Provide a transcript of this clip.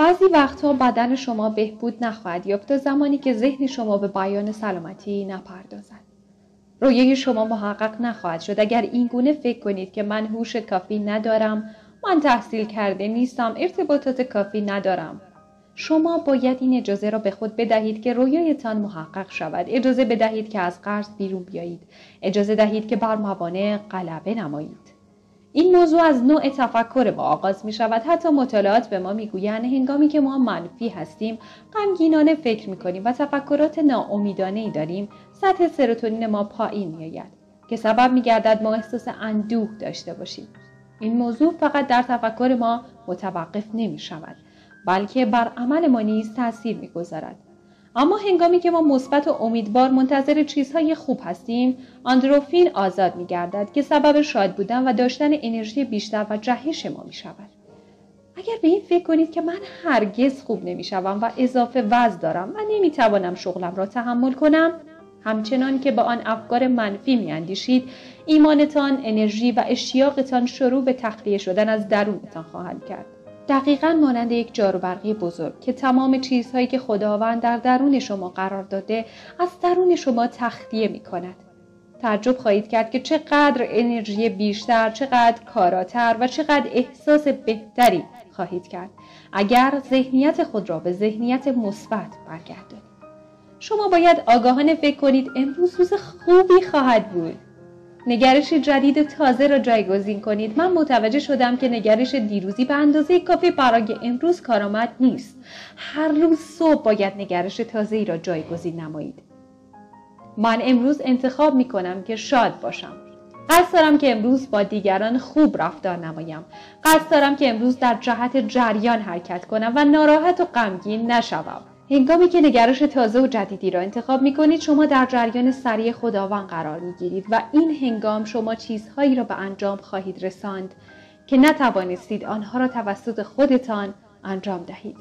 بعضی وقتها بدن شما بهبود نخواهد یافت تا زمانی که ذهن شما به بیان سلامتی نپردازد. رویه شما محقق نخواهد شد. اگر این گونه فکر کنید که من هوش کافی ندارم من تحصیل کرده نیستم ارتباطات کافی ندارم. شما باید این اجازه را به خود بدهید که رویایتان محقق شود. اجازه بدهید که از قرض بیرون بیایید. اجازه دهید که بر موانع غلبه نمایید. این موضوع از نوع تفکر ما آغاز می شود. حتی مطالعات به ما می‌گویند هنگامی که ما منفی هستیم غمگینانه فکر می کنیم و تفکرات ناامیدانه ای داریم. سطح سروتونین ما پایین می آید که سبب می گردد ما احساس اندوه داشته باشیم. این موضوع فقط در تفکر ما متوقف نمی شود بلکه بر عمل ما نیز تاثیر می گذارد. اما هنگامی که ما مثبت و امیدوار منتظر چیزهای خوب هستیم آندروفین آزاد می گردد که سبب شاد بودن و داشتن انرژی بیشتر و جهش ما می شود. اگر به این فکر کنید که من هرگز خوب نمی شوم و اضافه وزن دارم و نمی توانم شغلم را تحمل کنم همچنان که با آن افکار منفی می اندیشید ایمانتان، انرژی و اشتیاقتان شروع به تخلیه شدن از درونتان خواهند کرد. دقیقا مانند یک جاروبرقی بزرگ که تمام چیزهایی که خداوند در درون شما قرار داده از درون شما تخلیه می کند. تعجب خواهید کرد که چقدر انرژی بیشتر، چقدر کاراتر و چقدر احساس بهتری خواهید کرد اگر ذهنیت خود را به ذهنیت مثبت برگردانید. شما باید آگاهانه فکر کنید امروز روز خوبی خواهد بود. نگرش جدید تازه را جایگزین کنید. من متوجه شدم که نگرش دیروزی به اندازه کافی برای امروز کارآمد نیست. هر روز صبح باید نگرش تازه ای را جایگزین نمایید. من امروز انتخاب می کنم که شاد باشم. قصد دارم که امروز با دیگران خوب رفتار نمایم. قصد دارم که امروز در جهت جریان حرکت کنم و ناراحت و غمگین نشوم. هنگامی که نگرش تازه و جدیدی را انتخاب می کنید شما در جریان سریع خداوند قرار می گیرید و این هنگام شما چیزهایی را به انجام خواهید رساند که نتوانستید آنها را توسط خودتان انجام دهید.